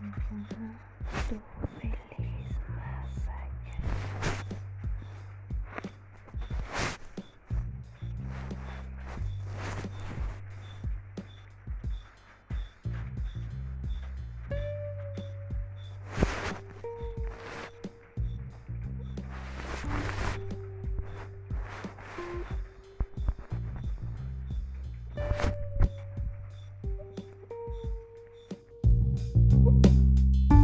嗯嗯嗯，Música